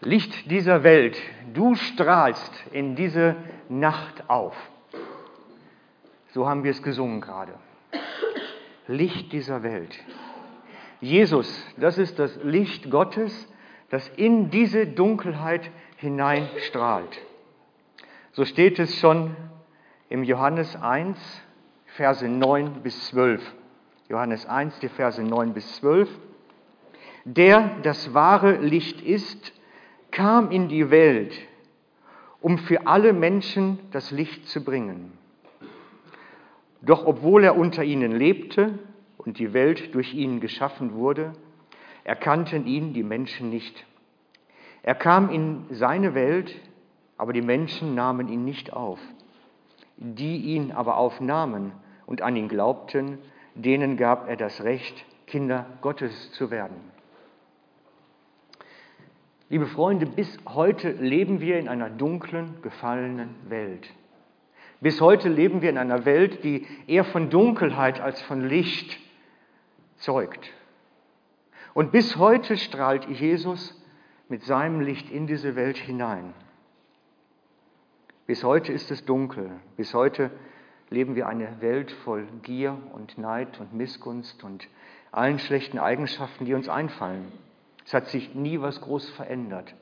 Licht dieser Welt, du strahlst in diese Nacht auf. So haben wir es gesungen gerade. Licht dieser Welt. Jesus, das ist das Licht Gottes, das in diese Dunkelheit hineinstrahlt. So steht es schon im Johannes 1, Verse 9 bis 12. Johannes 1, die Verse 9 bis 12. Der das wahre Licht ist, kam in die Welt, um für alle Menschen das Licht zu bringen. Doch obwohl er unter ihnen lebte und die Welt durch ihn geschaffen wurde, erkannten ihn die Menschen nicht. Er kam in seine Welt, aber die Menschen nahmen ihn nicht auf. Die ihn aber aufnahmen und an ihn glaubten, denen gab er das Recht, Kinder Gottes zu werden. Liebe Freunde, bis heute leben wir in einer dunklen, gefallenen Welt. Bis heute leben wir in einer Welt, die eher von Dunkelheit als von Licht zeugt. Und bis heute strahlt Jesus mit seinem Licht in diese Welt hinein. Bis heute ist es dunkel. Bis heute leben wir eine Welt voll Gier und Neid und Missgunst und allen schlechten Eigenschaften, die uns einfallen. Es hat sich nie was groß verändert,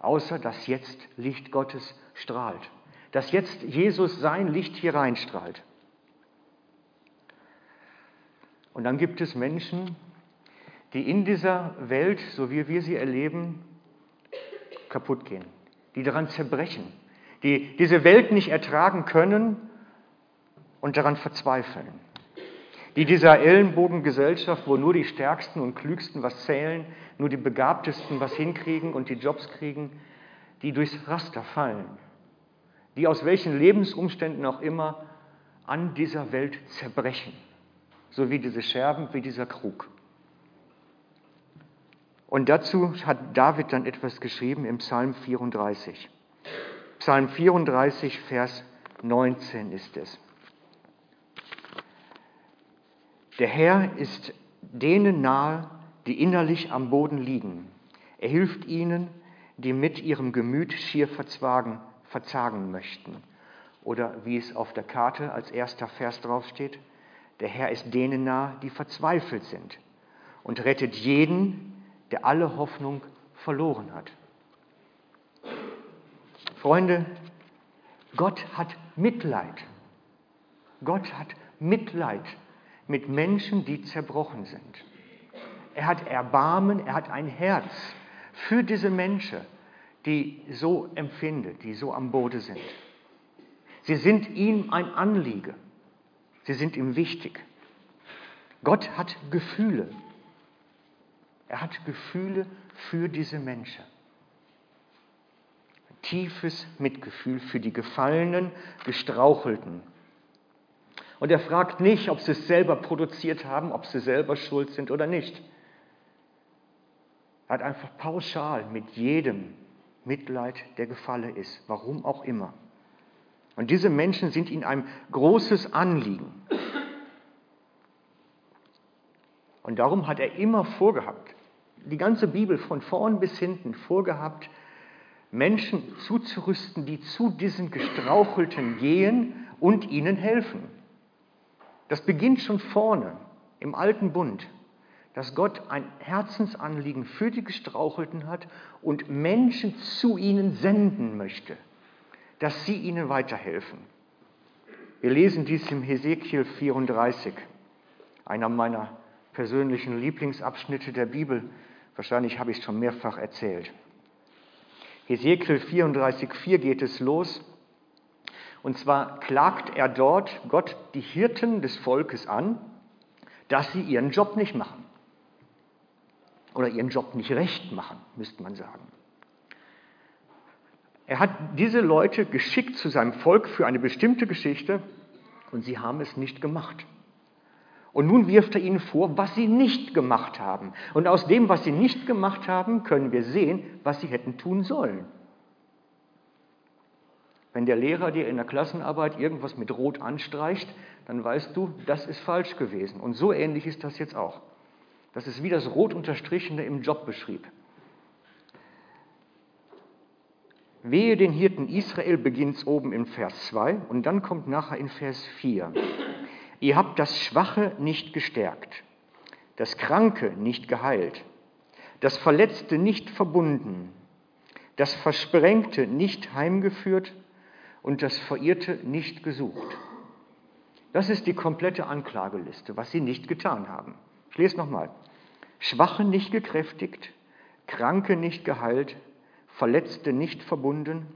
außer dass jetzt Licht Gottes strahlt, dass jetzt Jesus sein Licht hier reinstrahlt. Und dann gibt es Menschen, die in dieser Welt, so wie wir sie erleben, kaputt gehen, die daran zerbrechen, die diese Welt nicht ertragen können und daran verzweifeln die dieser Ellenbogengesellschaft, wo nur die Stärksten und Klügsten was zählen, nur die Begabtesten was hinkriegen und die Jobs kriegen, die durchs Raster fallen, die aus welchen Lebensumständen auch immer an dieser Welt zerbrechen, so wie diese Scherben, wie dieser Krug. Und dazu hat David dann etwas geschrieben im Psalm 34. Psalm 34, Vers 19 ist es. Der Herr ist denen nahe, die innerlich am Boden liegen. Er hilft ihnen, die mit ihrem Gemüt schier verzwagen, verzagen möchten. Oder wie es auf der Karte als erster Vers draufsteht, der Herr ist denen nahe, die verzweifelt sind und rettet jeden, der alle Hoffnung verloren hat. Freunde, Gott hat Mitleid. Gott hat Mitleid mit Menschen, die zerbrochen sind. Er hat Erbarmen, er hat ein Herz für diese Menschen, die so empfinden, die so am Boden sind. Sie sind ihm ein Anliege. Sie sind ihm wichtig. Gott hat Gefühle. Er hat Gefühle für diese Menschen. Tiefes Mitgefühl für die Gefallenen, Gestrauchelten, und er fragt nicht, ob sie es selber produziert haben, ob sie selber schuld sind oder nicht. Er hat einfach pauschal mit jedem Mitleid, der gefallen ist, warum auch immer. Und diese Menschen sind ihm ein großes Anliegen. Und darum hat er immer vorgehabt, die ganze Bibel von vorn bis hinten vorgehabt, Menschen zuzurüsten, die zu diesen Gestrauchelten gehen und ihnen helfen. Das beginnt schon vorne im alten Bund, dass Gott ein Herzensanliegen für die Gestrauchelten hat und Menschen zu ihnen senden möchte, dass sie ihnen weiterhelfen. Wir lesen dies im Hesekiel 34, einer meiner persönlichen Lieblingsabschnitte der Bibel. Wahrscheinlich habe ich es schon mehrfach erzählt. Hesekiel 34,4 geht es los. Und zwar klagt er dort Gott die Hirten des Volkes an, dass sie ihren Job nicht machen. Oder ihren Job nicht recht machen, müsste man sagen. Er hat diese Leute geschickt zu seinem Volk für eine bestimmte Geschichte und sie haben es nicht gemacht. Und nun wirft er ihnen vor, was sie nicht gemacht haben. Und aus dem, was sie nicht gemacht haben, können wir sehen, was sie hätten tun sollen. Wenn der Lehrer dir in der Klassenarbeit irgendwas mit Rot anstreicht, dann weißt du, das ist falsch gewesen. Und so ähnlich ist das jetzt auch. Das ist wie das Rot unterstrichene im Jobbeschrieb. Wehe den Hirten Israel beginnt oben in Vers 2 und dann kommt nachher in Vers 4. Ihr habt das Schwache nicht gestärkt, das Kranke nicht geheilt, das Verletzte nicht verbunden, das Versprengte nicht heimgeführt und das Verirrte nicht gesucht. Das ist die komplette Anklageliste, was sie nicht getan haben. Ich lese nochmal. Schwache nicht gekräftigt, Kranke nicht geheilt, Verletzte nicht verbunden,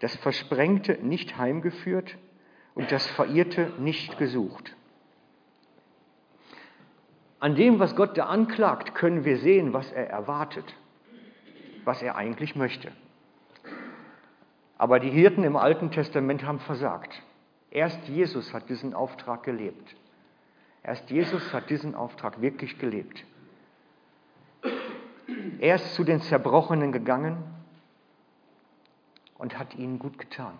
das Versprengte nicht heimgeführt und das Verirrte nicht gesucht. An dem, was Gott da anklagt, können wir sehen, was er erwartet, was er eigentlich möchte. Aber die Hirten im Alten Testament haben versagt. Erst Jesus hat diesen Auftrag gelebt. Erst Jesus hat diesen Auftrag wirklich gelebt. Er ist zu den Zerbrochenen gegangen und hat ihnen gut getan.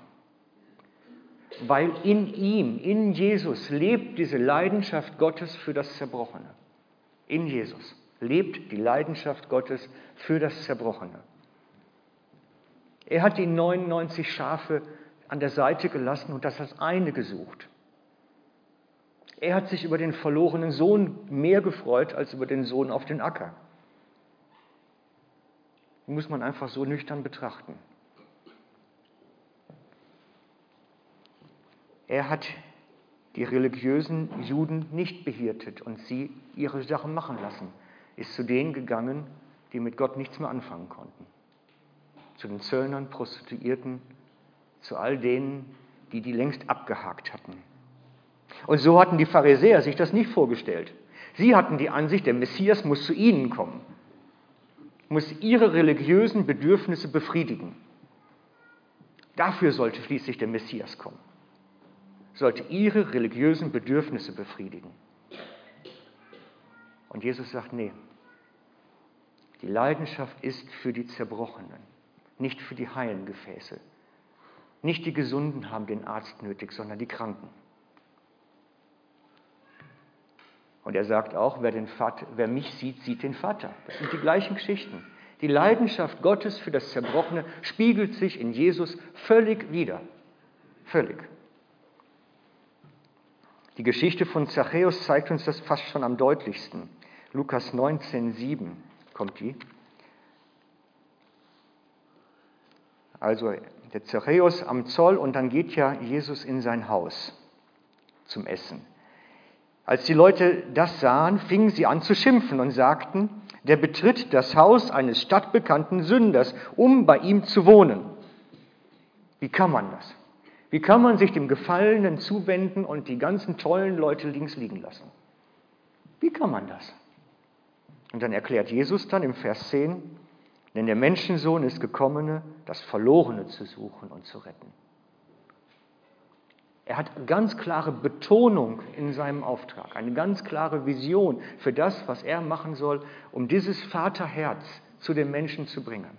Weil in ihm, in Jesus, lebt diese Leidenschaft Gottes für das Zerbrochene. In Jesus lebt die Leidenschaft Gottes für das Zerbrochene. Er hat die 99 Schafe an der Seite gelassen und das als eine gesucht. Er hat sich über den verlorenen Sohn mehr gefreut als über den Sohn auf den Acker. Muss man einfach so nüchtern betrachten. Er hat die religiösen Juden nicht behirtet und sie ihre Sachen machen lassen, ist zu denen gegangen, die mit Gott nichts mehr anfangen konnten. Zu den Zöllnern, Prostituierten, zu all denen, die die längst abgehakt hatten. Und so hatten die Pharisäer sich das nicht vorgestellt. Sie hatten die Ansicht, der Messias muss zu ihnen kommen, muss ihre religiösen Bedürfnisse befriedigen. Dafür sollte schließlich der Messias kommen, sollte ihre religiösen Bedürfnisse befriedigen. Und Jesus sagt, nee, die Leidenschaft ist für die Zerbrochenen, nicht für die heilen Gefäße. Nicht die Gesunden haben den Arzt nötig, sondern die Kranken. Und er sagt auch, wer, Vater, wer, mich sieht, sieht den Vater. Das sind die gleichen Geschichten. Die Leidenschaft Gottes für das Zerbrochene spiegelt sich in Jesus völlig wider. Völlig. Die Geschichte von Zachäus zeigt uns das fast schon am deutlichsten. Lukas 19, 7 kommt die. Also der Zachäus am Zoll und dann geht ja Jesus in sein Haus zum Essen. Als die Leute das sahen, fingen sie an zu schimpfen und sagten, der betritt das Haus eines stadtbekannten Sünders, um bei ihm zu wohnen. Wie kann man das? Wie kann man sich dem Gefallenen zuwenden und die ganzen tollen Leute links liegen lassen? Wie kann man das? Und dann erklärt Jesus dann im Vers 10, denn der Menschensohn ist gekommen, das Verlorene zu suchen und zu retten. Er hat ganz klare Betonung in seinem Auftrag, eine ganz klare Vision für das, was er machen soll, um dieses Vaterherz zu den Menschen zu bringen.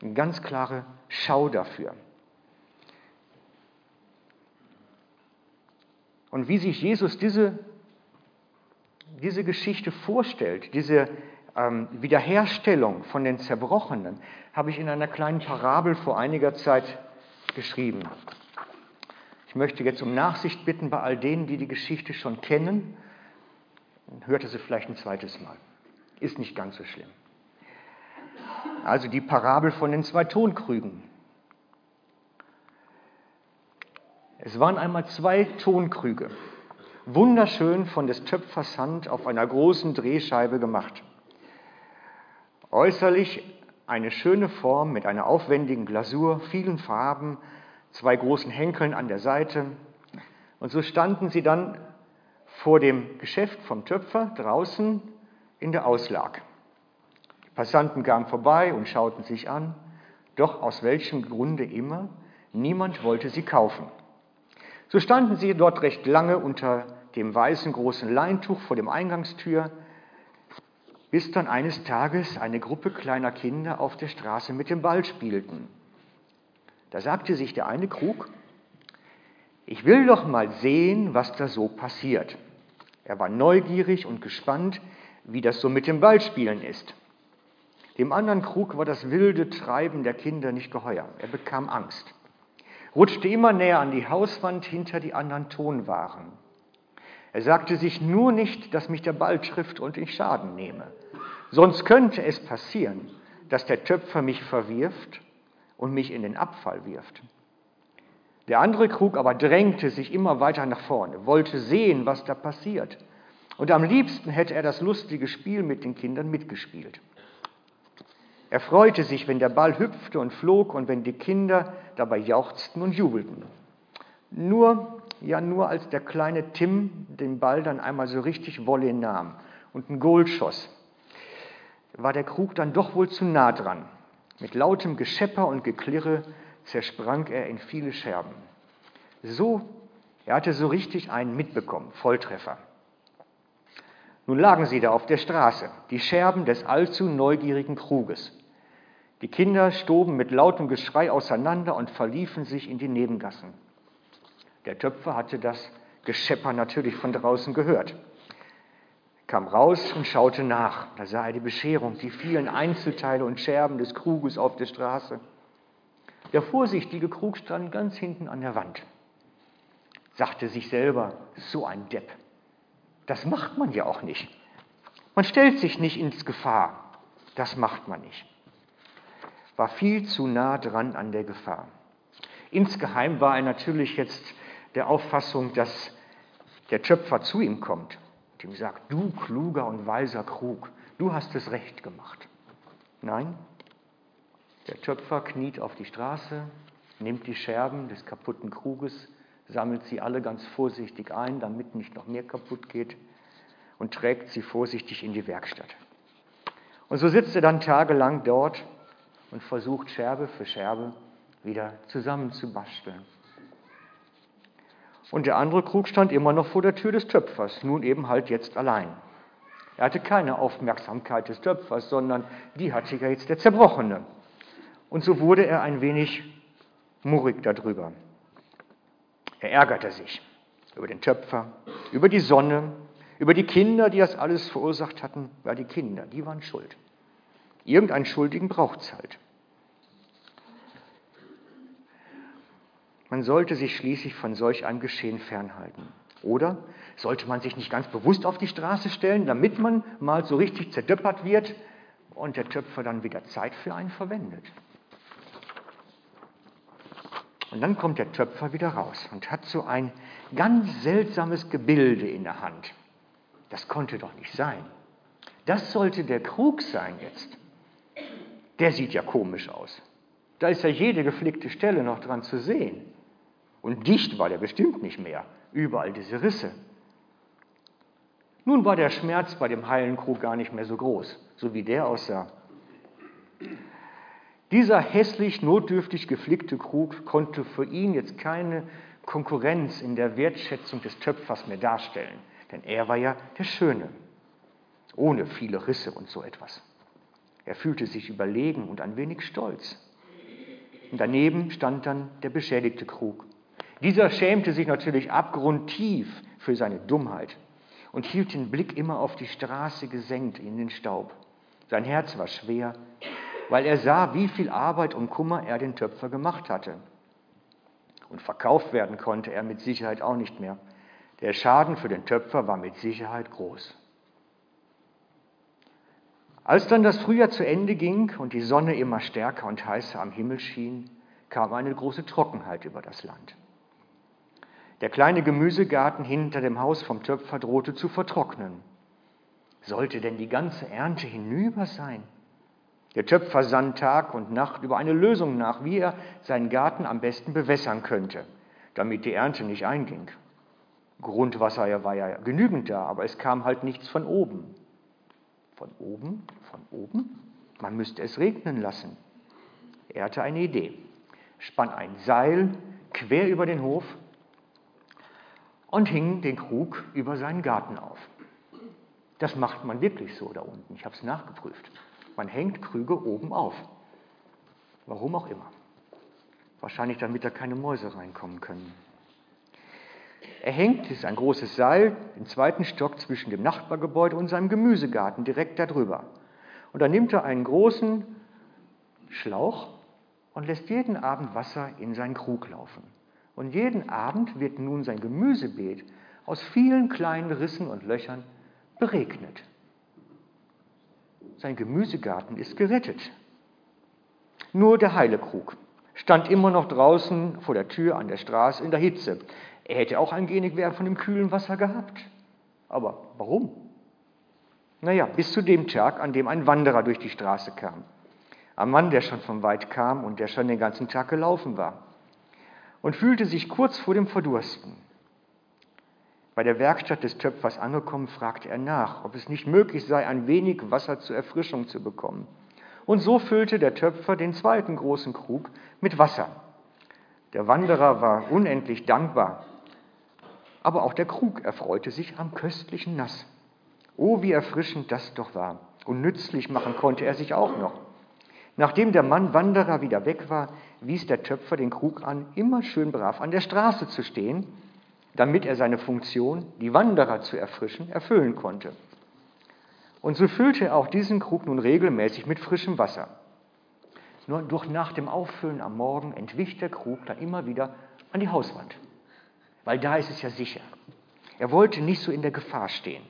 Eine ganz klare Schau dafür. Und wie sich Jesus diese, diese Geschichte vorstellt, diese ähm, Wiederherstellung von den Zerbrochenen habe ich in einer kleinen Parabel vor einiger Zeit geschrieben. Ich möchte jetzt um Nachsicht bitten bei all denen, die die Geschichte schon kennen. Hörte sie vielleicht ein zweites Mal. Ist nicht ganz so schlimm. Also die Parabel von den zwei Tonkrügen. Es waren einmal zwei Tonkrüge, wunderschön von des Töpfers Hand auf einer großen Drehscheibe gemacht. Äußerlich eine schöne Form mit einer aufwendigen Glasur, vielen Farben, zwei großen Henkeln an der Seite. Und so standen sie dann vor dem Geschäft vom Töpfer draußen in der Auslag. Die Passanten kamen vorbei und schauten sich an, doch aus welchem Grunde immer, niemand wollte sie kaufen. So standen sie dort recht lange unter dem weißen großen Leintuch vor dem Eingangstür, bis dann eines Tages eine Gruppe kleiner Kinder auf der Straße mit dem Ball spielten. Da sagte sich der eine Krug, ich will doch mal sehen, was da so passiert. Er war neugierig und gespannt, wie das so mit dem Ballspielen ist. Dem anderen Krug war das wilde Treiben der Kinder nicht geheuer. Er bekam Angst, rutschte immer näher an die Hauswand hinter die anderen Tonwaren. Er sagte sich nur nicht, dass mich der Ball trifft und ich Schaden nehme. Sonst könnte es passieren, dass der Töpfer mich verwirft und mich in den Abfall wirft. Der andere Krug aber drängte sich immer weiter nach vorne, wollte sehen, was da passiert. Und am liebsten hätte er das lustige Spiel mit den Kindern mitgespielt. Er freute sich, wenn der Ball hüpfte und flog und wenn die Kinder dabei jauchzten und jubelten. Nur, ja nur als der kleine Tim den Ball dann einmal so richtig Wolle nahm und ein Goal schoss, war der Krug dann doch wohl zu nah dran. Mit lautem Geschepper und Geklirre zersprang er in viele Scherben. So, er hatte so richtig einen mitbekommen, Volltreffer. Nun lagen sie da auf der Straße, die Scherben des allzu neugierigen Kruges. Die Kinder stoben mit lautem Geschrei auseinander und verliefen sich in die Nebengassen. Der Töpfer hatte das Geschepper natürlich von draußen gehört, kam raus und schaute nach. Da sah er die Bescherung, die vielen Einzelteile und Scherben des Kruges auf der Straße. Der vorsichtige Krug stand ganz hinten an der Wand, sagte sich selber, so ein Depp. Das macht man ja auch nicht. Man stellt sich nicht ins Gefahr. Das macht man nicht war viel zu nah dran an der Gefahr. Insgeheim war er natürlich jetzt der Auffassung, dass der Schöpfer zu ihm kommt und ihm sagt, du kluger und weiser Krug, du hast es recht gemacht. Nein, der Schöpfer kniet auf die Straße, nimmt die Scherben des kaputten Kruges, sammelt sie alle ganz vorsichtig ein, damit nicht noch mehr kaputt geht und trägt sie vorsichtig in die Werkstatt. Und so sitzt er dann tagelang dort und versucht Scherbe für Scherbe wieder zusammenzubasteln. Und der andere Krug stand immer noch vor der Tür des Töpfers, nun eben halt jetzt allein. Er hatte keine Aufmerksamkeit des Töpfers, sondern die hatte ja jetzt der Zerbrochene. Und so wurde er ein wenig murrig darüber. Er ärgerte sich über den Töpfer, über die Sonne, über die Kinder, die das alles verursacht hatten. Ja, die Kinder, die waren schuld. Irgendeinen Schuldigen braucht es halt. Man sollte sich schließlich von solch einem Geschehen fernhalten. Oder sollte man sich nicht ganz bewusst auf die Straße stellen, damit man mal so richtig zerdöppert wird und der Töpfer dann wieder Zeit für einen verwendet. Und dann kommt der Töpfer wieder raus und hat so ein ganz seltsames Gebilde in der Hand. Das konnte doch nicht sein. Das sollte der Krug sein jetzt. Der sieht ja komisch aus. Da ist ja jede geflickte Stelle noch dran zu sehen. Und dicht war der bestimmt nicht mehr. Überall diese Risse. Nun war der Schmerz bei dem heilen Krug gar nicht mehr so groß, so wie der aussah. Dieser hässlich notdürftig geflickte Krug konnte für ihn jetzt keine Konkurrenz in der Wertschätzung des Töpfers mehr darstellen, denn er war ja der Schöne, ohne viele Risse und so etwas. Er fühlte sich überlegen und ein wenig stolz. Und daneben stand dann der beschädigte Krug, dieser schämte sich natürlich abgrundtief für seine Dummheit und hielt den Blick immer auf die Straße gesenkt in den Staub. Sein Herz war schwer, weil er sah, wie viel Arbeit und Kummer er den Töpfer gemacht hatte. Und verkauft werden konnte er mit Sicherheit auch nicht mehr. Der Schaden für den Töpfer war mit Sicherheit groß. Als dann das Frühjahr zu Ende ging und die Sonne immer stärker und heißer am Himmel schien, kam eine große Trockenheit über das Land. Der kleine Gemüsegarten hinter dem Haus vom Töpfer drohte zu vertrocknen. Sollte denn die ganze Ernte hinüber sein? Der Töpfer sann Tag und Nacht über eine Lösung nach, wie er seinen Garten am besten bewässern könnte, damit die Ernte nicht einging. Grundwasser war ja genügend da, aber es kam halt nichts von oben. Von oben? Von oben? Man müsste es regnen lassen. Er hatte eine Idee, spann ein Seil quer über den Hof und hing den Krug über seinen Garten auf. Das macht man wirklich so da unten. Ich habe es nachgeprüft. Man hängt Krüge oben auf. Warum auch immer. Wahrscheinlich damit da keine Mäuse reinkommen können. Er hängt, ist ein großes Seil, im zweiten Stock zwischen dem Nachbargebäude und seinem Gemüsegarten direkt darüber. Und dann nimmt er einen großen Schlauch und lässt jeden Abend Wasser in seinen Krug laufen. Und jeden Abend wird nun sein Gemüsebeet aus vielen kleinen Rissen und Löchern beregnet. Sein Gemüsegarten ist gerettet. Nur der heile Krug stand immer noch draußen vor der Tür an der Straße in der Hitze. Er hätte auch ein wenig Wert von dem kühlen Wasser gehabt. Aber warum? Naja, bis zu dem Tag, an dem ein Wanderer durch die Straße kam. Ein Mann, der schon von weit kam und der schon den ganzen Tag gelaufen war und fühlte sich kurz vor dem Verdursten. Bei der Werkstatt des Töpfers angekommen, fragte er nach, ob es nicht möglich sei, ein wenig Wasser zur Erfrischung zu bekommen. Und so füllte der Töpfer den zweiten großen Krug mit Wasser. Der Wanderer war unendlich dankbar, aber auch der Krug erfreute sich am köstlichen Nass. Oh, wie erfrischend das doch war. Und nützlich machen konnte er sich auch noch. Nachdem der Mann Wanderer wieder weg war, wies der Töpfer den Krug an, immer schön brav an der Straße zu stehen, damit er seine Funktion, die Wanderer zu erfrischen, erfüllen konnte. Und so füllte er auch diesen Krug nun regelmäßig mit frischem Wasser. Nur durch nach dem Auffüllen am Morgen entwich der Krug dann immer wieder an die Hauswand, weil da ist es ja sicher. Er wollte nicht so in der Gefahr stehen.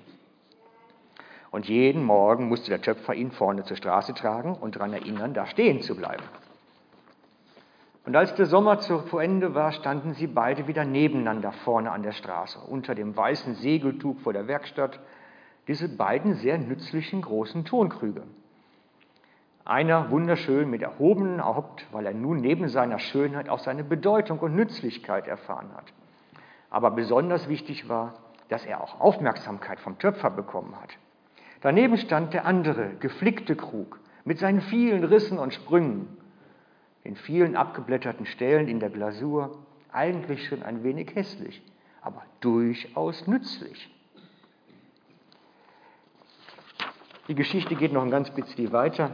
Und jeden Morgen musste der Töpfer ihn vorne zur Straße tragen und daran erinnern, da stehen zu bleiben. Und als der Sommer zu Ende war, standen sie beide wieder nebeneinander vorne an der Straße, unter dem weißen Segeltuch vor der Werkstatt, diese beiden sehr nützlichen großen Tonkrüge. Einer wunderschön mit erhobenem Haupt, weil er nun neben seiner Schönheit auch seine Bedeutung und Nützlichkeit erfahren hat. Aber besonders wichtig war, dass er auch Aufmerksamkeit vom Töpfer bekommen hat. Daneben stand der andere, geflickte Krug mit seinen vielen Rissen und Sprüngen, den vielen abgeblätterten Stellen in der Glasur, eigentlich schon ein wenig hässlich, aber durchaus nützlich. Die Geschichte geht noch ein ganz bisschen weiter,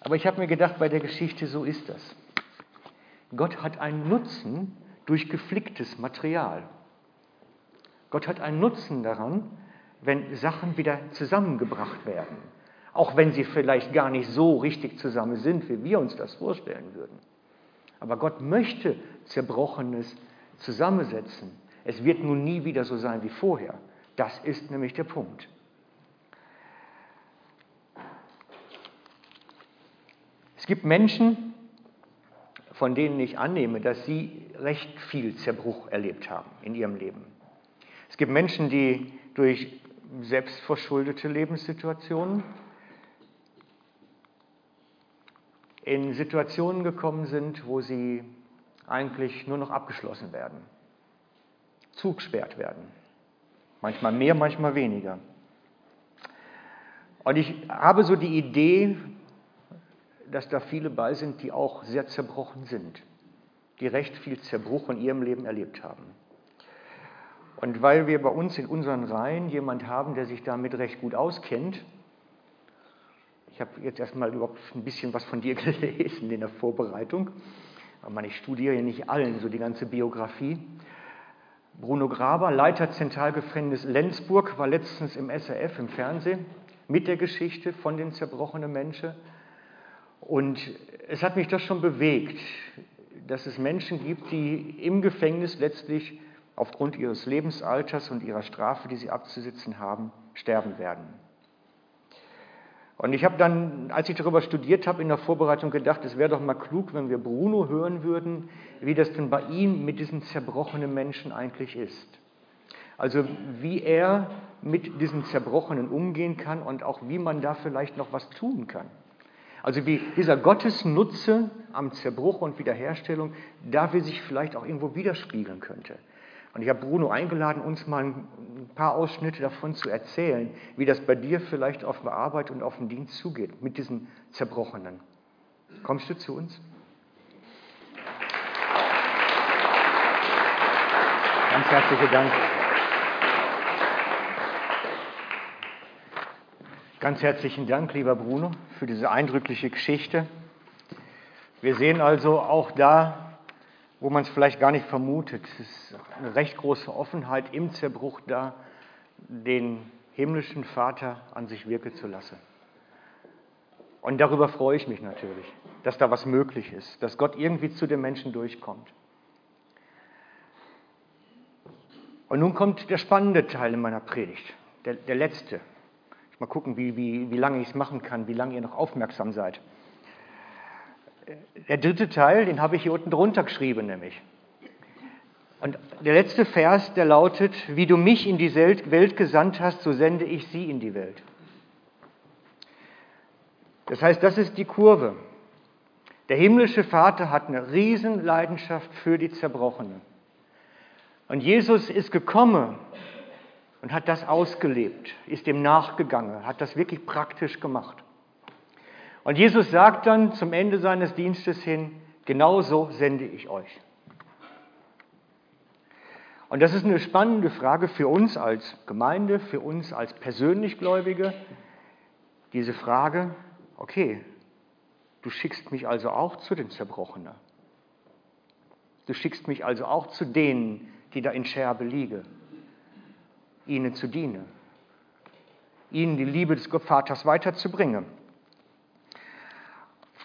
aber ich habe mir gedacht, bei der Geschichte so ist das. Gott hat einen Nutzen durch geflicktes Material. Gott hat einen Nutzen daran, wenn Sachen wieder zusammengebracht werden. Auch wenn sie vielleicht gar nicht so richtig zusammen sind, wie wir uns das vorstellen würden. Aber Gott möchte Zerbrochenes zusammensetzen. Es wird nun nie wieder so sein wie vorher. Das ist nämlich der Punkt. Es gibt Menschen, von denen ich annehme, dass sie recht viel Zerbruch erlebt haben in ihrem Leben. Es gibt Menschen, die durch selbstverschuldete Lebenssituationen, in Situationen gekommen sind, wo sie eigentlich nur noch abgeschlossen werden, zugesperrt werden. Manchmal mehr, manchmal weniger. Und ich habe so die Idee, dass da viele bei sind, die auch sehr zerbrochen sind, die recht viel Zerbruch in ihrem Leben erlebt haben. Und weil wir bei uns in unseren Reihen jemand haben, der sich damit recht gut auskennt, ich habe jetzt erstmal überhaupt ein bisschen was von dir gelesen in der Vorbereitung, aber ich studiere ja nicht allen so die ganze Biografie. Bruno Graber, Leiter Zentralgefängnis Lenzburg, war letztens im SRF im Fernsehen mit der Geschichte von den zerbrochenen Menschen. Und es hat mich das schon bewegt, dass es Menschen gibt, die im Gefängnis letztlich aufgrund ihres Lebensalters und ihrer Strafe, die sie abzusitzen haben, sterben werden. Und ich habe dann, als ich darüber studiert habe, in der Vorbereitung gedacht, es wäre doch mal klug, wenn wir Bruno hören würden, wie das denn bei ihm mit diesen zerbrochenen Menschen eigentlich ist. Also wie er mit diesen Zerbrochenen umgehen kann und auch wie man da vielleicht noch was tun kann. Also wie dieser Gottesnutze am Zerbruch und Wiederherstellung dafür sich vielleicht auch irgendwo widerspiegeln könnte. Und ich habe Bruno eingeladen, uns mal ein paar Ausschnitte davon zu erzählen, wie das bei dir vielleicht auf der Arbeit und auf dem Dienst zugeht mit diesen Zerbrochenen. Kommst du zu uns? Ganz herzlichen Dank. Ganz herzlichen Dank, lieber Bruno, für diese eindrückliche Geschichte. Wir sehen also auch da wo man es vielleicht gar nicht vermutet. Es ist eine recht große Offenheit im Zerbruch da, den himmlischen Vater an sich wirken zu lassen. Und darüber freue ich mich natürlich, dass da was möglich ist, dass Gott irgendwie zu den Menschen durchkommt. Und nun kommt der spannende Teil in meiner Predigt, der, der letzte. Ich mal gucken, wie, wie, wie lange ich es machen kann, wie lange ihr noch aufmerksam seid. Der dritte Teil, den habe ich hier unten drunter geschrieben, nämlich. Und der letzte Vers, der lautet, wie du mich in die Welt gesandt hast, so sende ich sie in die Welt. Das heißt, das ist die Kurve. Der himmlische Vater hat eine Riesenleidenschaft für die Zerbrochenen. Und Jesus ist gekommen und hat das ausgelebt, ist dem nachgegangen, hat das wirklich praktisch gemacht. Und Jesus sagt dann zum Ende seines Dienstes hin, genauso sende ich euch. Und das ist eine spannende Frage für uns als Gemeinde, für uns als persönlich Gläubige. Diese Frage, okay, du schickst mich also auch zu den Zerbrochenen. Du schickst mich also auch zu denen, die da in Scherbe liegen, ihnen zu dienen, ihnen die Liebe des Vaters weiterzubringen.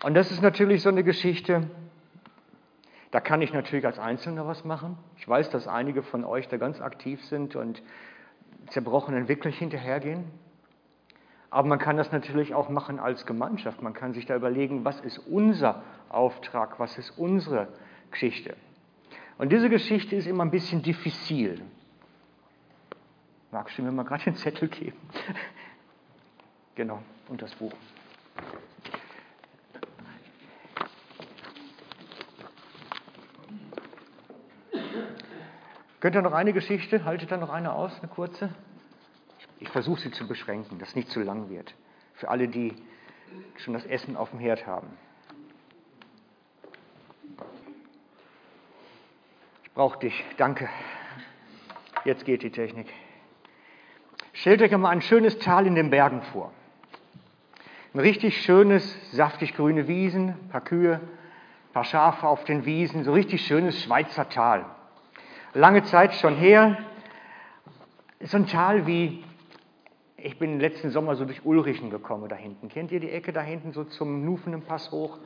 Und das ist natürlich so eine Geschichte, da kann ich natürlich als Einzelner was machen. Ich weiß, dass einige von euch da ganz aktiv sind und Zerbrochenen wirklich hinterhergehen. Aber man kann das natürlich auch machen als Gemeinschaft. Man kann sich da überlegen, was ist unser Auftrag, was ist unsere Geschichte. Und diese Geschichte ist immer ein bisschen diffizil. Magst du mir mal gerade den Zettel geben? genau, und das Buch. Könnt ihr noch eine Geschichte? Haltet da noch eine aus, eine kurze? Ich versuche sie zu beschränken, dass es nicht zu lang wird. Für alle, die schon das Essen auf dem Herd haben. Ich brauche dich. Danke. Jetzt geht die Technik. Stellt euch einmal ein schönes Tal in den Bergen vor. Ein richtig schönes, saftig grüne Wiesen, ein paar Kühe, ein paar Schafe auf den Wiesen, so richtig schönes Schweizer Tal lange Zeit schon her. So ein Tal wie, ich bin letzten Sommer so durch Ulrichen gekommen da hinten. Kennt ihr die Ecke da hinten so zum Nufenenpass hoch?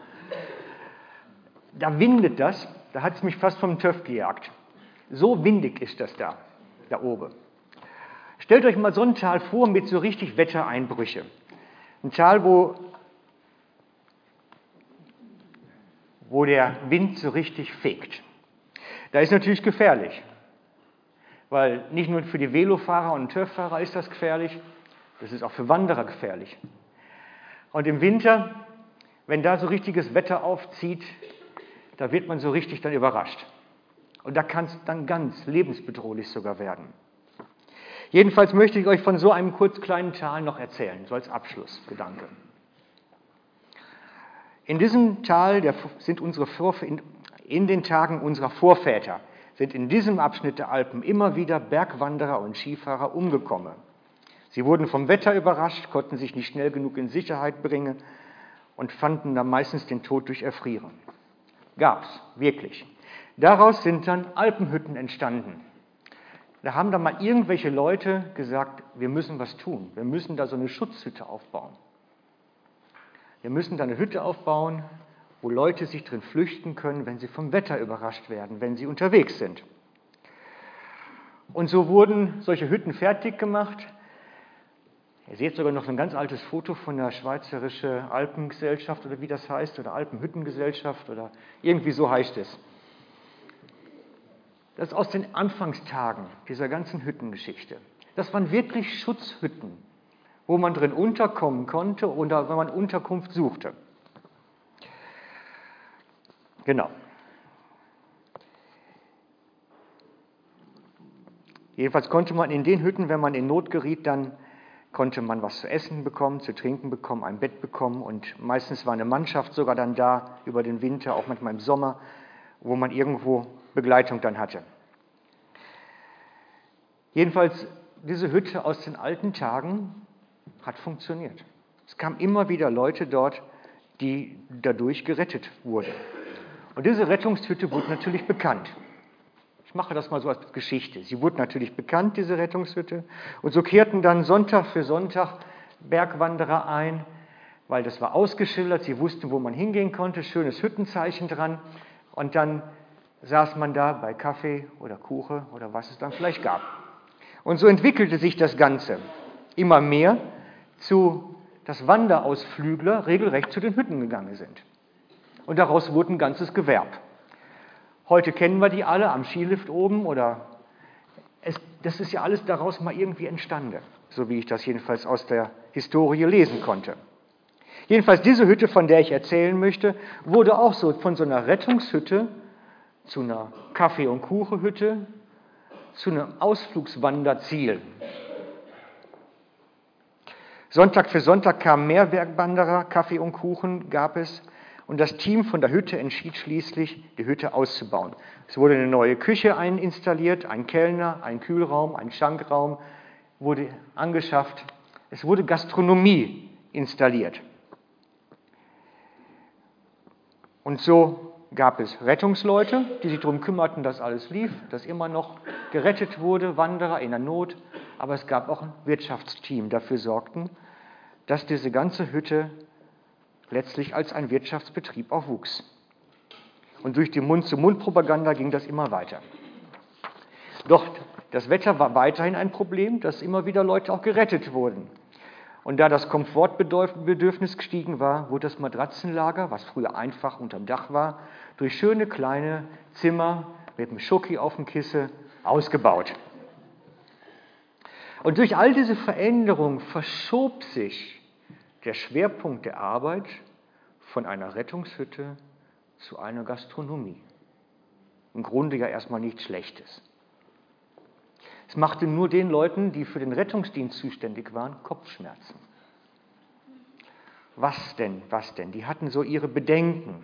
Da windet das, da hat es mich fast vom TÜV gejagt. So windig ist das da, da oben. Stellt euch mal so ein Tal vor mit so richtig Wettereinbrüche. Ein Tal, wo, wo der Wind so richtig fegt. Da ist natürlich gefährlich, weil nicht nur für die Velofahrer und Turffahrer ist das gefährlich, das ist auch für Wanderer gefährlich. Und im Winter, wenn da so richtiges Wetter aufzieht, da wird man so richtig dann überrascht. Und da kann es dann ganz lebensbedrohlich sogar werden. Jedenfalls möchte ich euch von so einem kurz kleinen Tal noch erzählen, so als Abschlussgedanke. In diesem Tal sind unsere Vorfahren, in den Tagen unserer Vorväter sind in diesem Abschnitt der Alpen immer wieder Bergwanderer und Skifahrer umgekommen. Sie wurden vom Wetter überrascht, konnten sich nicht schnell genug in Sicherheit bringen und fanden dann meistens den Tod durch Erfrieren. Gab's, wirklich. Daraus sind dann Alpenhütten entstanden. Da haben dann mal irgendwelche Leute gesagt, wir müssen was tun. Wir müssen da so eine Schutzhütte aufbauen. Wir müssen da eine Hütte aufbauen, wo Leute sich drin flüchten können, wenn sie vom Wetter überrascht werden, wenn sie unterwegs sind. Und so wurden solche Hütten fertig gemacht. Ihr seht sogar noch ein ganz altes Foto von der Schweizerische Alpengesellschaft oder wie das heißt, oder Alpenhüttengesellschaft oder irgendwie so heißt es. Das ist aus den Anfangstagen dieser ganzen Hüttengeschichte. Das waren wirklich Schutzhütten, wo man drin unterkommen konnte oder wenn man Unterkunft suchte. Genau. Jedenfalls konnte man in den Hütten, wenn man in Not geriet, dann konnte man was zu essen bekommen, zu trinken bekommen, ein Bett bekommen und meistens war eine Mannschaft sogar dann da über den Winter, auch manchmal im Sommer, wo man irgendwo Begleitung dann hatte. Jedenfalls, diese Hütte aus den alten Tagen hat funktioniert. Es kamen immer wieder Leute dort, die dadurch gerettet wurden. Und diese Rettungshütte wurde natürlich bekannt. Ich mache das mal so als Geschichte. Sie wurde natürlich bekannt, diese Rettungshütte. Und so kehrten dann Sonntag für Sonntag Bergwanderer ein, weil das war ausgeschildert, sie wussten, wo man hingehen konnte, schönes Hüttenzeichen dran und dann saß man da bei Kaffee oder Kuche oder was es dann vielleicht gab. Und so entwickelte sich das Ganze immer mehr zu, dass Wanderausflügler regelrecht zu den Hütten gegangen sind. Und daraus wurde ein ganzes Gewerb. Heute kennen wir die alle am Skilift oben oder es, das ist ja alles daraus mal irgendwie entstanden, so wie ich das jedenfalls aus der Historie lesen konnte. Jedenfalls diese Hütte, von der ich erzählen möchte, wurde auch so von so einer Rettungshütte zu einer Kaffee- und Kuchenhütte, zu einem Ausflugswanderziel. Sonntag für Sonntag kamen mehr Werkwanderer, Kaffee und Kuchen gab es und das Team von der Hütte entschied schließlich, die Hütte auszubauen. Es wurde eine neue Küche installiert, ein Kellner, ein Kühlraum, ein Schankraum wurde angeschafft. Es wurde Gastronomie installiert. Und so gab es Rettungsleute, die sich darum kümmerten, dass alles lief, dass immer noch gerettet wurde, Wanderer in der Not. Aber es gab auch ein Wirtschaftsteam, dafür sorgten, dass diese ganze Hütte letztlich als ein Wirtschaftsbetrieb auch wuchs. Und durch die Mund-zu-Mund-Propaganda ging das immer weiter. Doch das Wetter war weiterhin ein Problem, dass immer wieder Leute auch gerettet wurden. Und da das Komfortbedürfnis gestiegen war, wurde das Matratzenlager, was früher einfach unterm Dach war, durch schöne kleine Zimmer mit einem Schoki auf dem Kissen ausgebaut. Und durch all diese Veränderungen verschob sich der Schwerpunkt der Arbeit von einer Rettungshütte zu einer Gastronomie. Im Grunde ja erstmal nichts Schlechtes. Es machte nur den Leuten, die für den Rettungsdienst zuständig waren, Kopfschmerzen. Was denn, was denn? Die hatten so ihre Bedenken.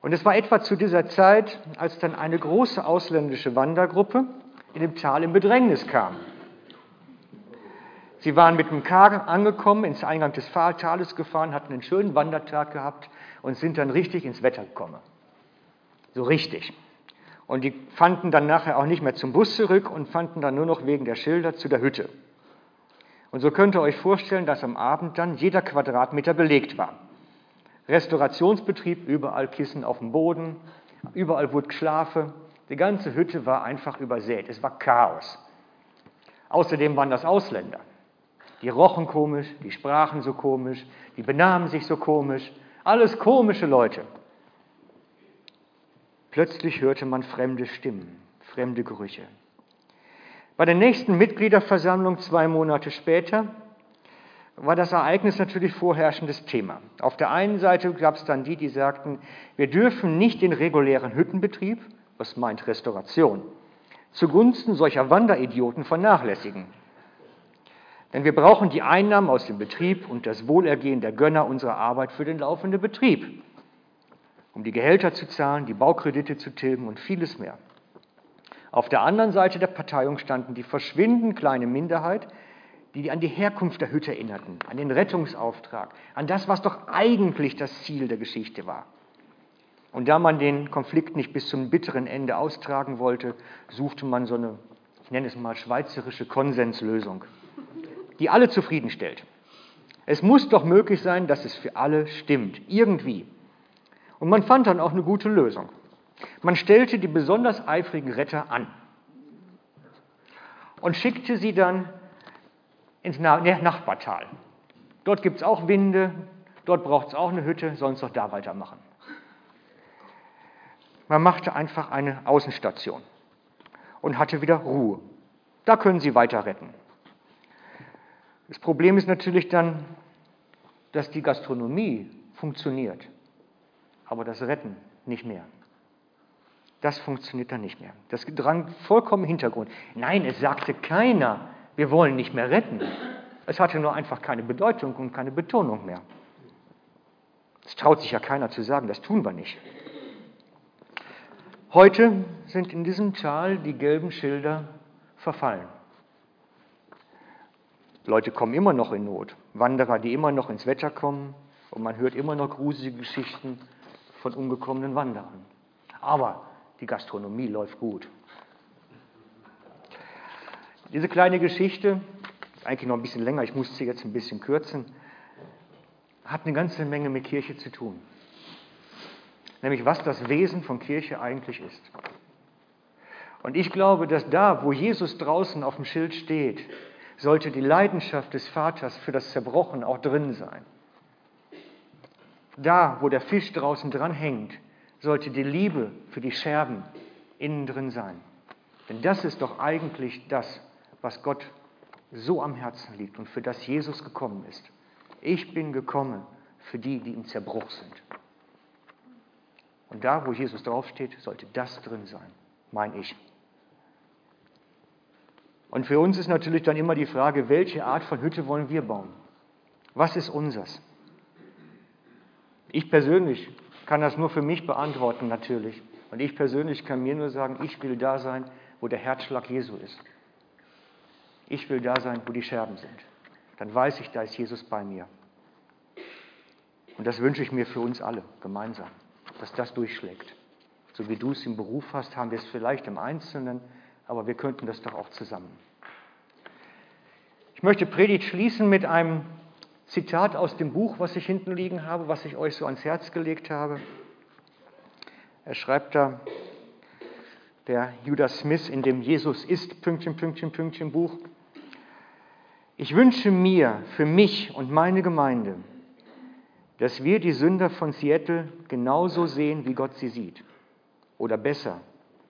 Und es war etwa zu dieser Zeit, als dann eine große ausländische Wandergruppe in dem Tal in Bedrängnis kam. Sie waren mit dem Kar angekommen, ins Eingang des Tales gefahren, hatten einen schönen Wandertag gehabt und sind dann richtig ins Wetter gekommen. So richtig. Und die fanden dann nachher auch nicht mehr zum Bus zurück und fanden dann nur noch wegen der Schilder zu der Hütte. Und so könnt ihr euch vorstellen, dass am Abend dann jeder Quadratmeter belegt war. Restaurationsbetrieb, überall Kissen auf dem Boden, überall wurde geschlafen. Die ganze Hütte war einfach übersät. Es war Chaos. Außerdem waren das Ausländer. Die rochen komisch, die sprachen so komisch, die benahmen sich so komisch. Alles komische Leute. Plötzlich hörte man fremde Stimmen, fremde Gerüche. Bei der nächsten Mitgliederversammlung zwei Monate später war das Ereignis natürlich vorherrschendes Thema. Auf der einen Seite gab es dann die, die sagten, wir dürfen nicht den regulären Hüttenbetrieb, was meint Restauration, zugunsten solcher Wanderidioten vernachlässigen. Denn wir brauchen die Einnahmen aus dem Betrieb und das Wohlergehen der Gönner unserer Arbeit für den laufenden Betrieb um die Gehälter zu zahlen, die Baukredite zu tilgen und vieles mehr. Auf der anderen Seite der Parteiung standen die verschwindend kleine Minderheit, die an die Herkunft der Hütte erinnerten, an den Rettungsauftrag, an das, was doch eigentlich das Ziel der Geschichte war. Und da man den Konflikt nicht bis zum bitteren Ende austragen wollte, suchte man so eine, ich nenne es mal, schweizerische Konsenslösung, die alle zufriedenstellt. Es muss doch möglich sein, dass es für alle stimmt, irgendwie. Und man fand dann auch eine gute Lösung. Man stellte die besonders eifrigen Retter an und schickte sie dann ins Nachbartal. Dort gibt es auch Winde, dort braucht es auch eine Hütte, sollen es doch da weitermachen. Man machte einfach eine Außenstation und hatte wieder Ruhe. Da können sie weiter retten. Das Problem ist natürlich dann, dass die Gastronomie funktioniert aber das Retten nicht mehr. Das funktioniert dann nicht mehr. Das drang vollkommen im Hintergrund. Nein, es sagte keiner, wir wollen nicht mehr retten. Es hatte nur einfach keine Bedeutung und keine Betonung mehr. Es traut sich ja keiner zu sagen, das tun wir nicht. Heute sind in diesem Tal die gelben Schilder verfallen. Leute kommen immer noch in Not. Wanderer, die immer noch ins Wetter kommen. Und man hört immer noch gruselige Geschichten von umgekommenen Wanderern. Aber die Gastronomie läuft gut. Diese kleine Geschichte eigentlich noch ein bisschen länger, ich muss sie jetzt ein bisschen kürzen, hat eine ganze Menge mit Kirche zu tun. Nämlich was das Wesen von Kirche eigentlich ist. Und ich glaube, dass da, wo Jesus draußen auf dem Schild steht, sollte die Leidenschaft des Vaters für das Zerbrochen auch drin sein. Da, wo der Fisch draußen dran hängt, sollte die Liebe für die Scherben innen drin sein. Denn das ist doch eigentlich das, was Gott so am Herzen liegt und für das Jesus gekommen ist. Ich bin gekommen für die, die im Zerbruch sind. Und da, wo Jesus draufsteht, sollte das drin sein, mein ich. Und für uns ist natürlich dann immer die Frage, welche Art von Hütte wollen wir bauen? Was ist unsers? Ich persönlich kann das nur für mich beantworten natürlich. Und ich persönlich kann mir nur sagen, ich will da sein, wo der Herzschlag Jesu ist. Ich will da sein, wo die Scherben sind. Dann weiß ich, da ist Jesus bei mir. Und das wünsche ich mir für uns alle gemeinsam, dass das durchschlägt. So wie du es im Beruf hast, haben wir es vielleicht im Einzelnen, aber wir könnten das doch auch zusammen. Ich möchte Predigt schließen mit einem Zitat aus dem Buch, was ich hinten liegen habe, was ich euch so ans Herz gelegt habe. Er schreibt da, der Judas Smith in dem Jesus ist Pünktchen, Pünktchen, Pünktchen Buch. Ich wünsche mir für mich und meine Gemeinde, dass wir die Sünder von Seattle genauso sehen, wie Gott sie sieht. Oder besser,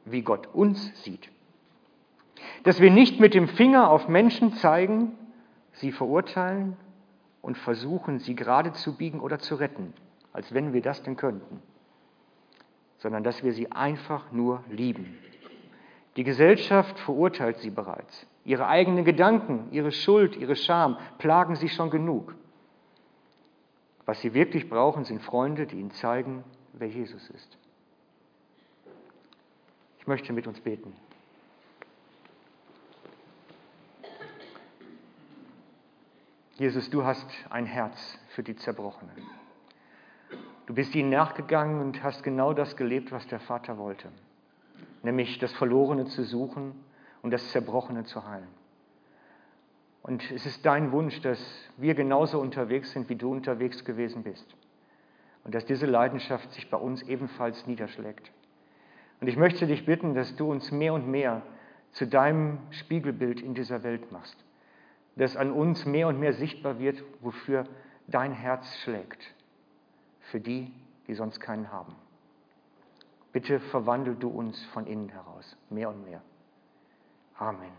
wie Gott uns sieht. Dass wir nicht mit dem Finger auf Menschen zeigen, sie verurteilen und versuchen, sie gerade zu biegen oder zu retten, als wenn wir das denn könnten, sondern dass wir sie einfach nur lieben. Die Gesellschaft verurteilt sie bereits. Ihre eigenen Gedanken, ihre Schuld, ihre Scham plagen sie schon genug. Was sie wirklich brauchen, sind Freunde, die ihnen zeigen, wer Jesus ist. Ich möchte mit uns beten. Jesus, du hast ein Herz für die Zerbrochenen. Du bist ihnen nachgegangen und hast genau das gelebt, was der Vater wollte, nämlich das Verlorene zu suchen und das Zerbrochene zu heilen. Und es ist dein Wunsch, dass wir genauso unterwegs sind, wie du unterwegs gewesen bist. Und dass diese Leidenschaft sich bei uns ebenfalls niederschlägt. Und ich möchte dich bitten, dass du uns mehr und mehr zu deinem Spiegelbild in dieser Welt machst dass an uns mehr und mehr sichtbar wird, wofür dein Herz schlägt, für die, die sonst keinen haben. Bitte verwandel du uns von innen heraus, mehr und mehr. Amen.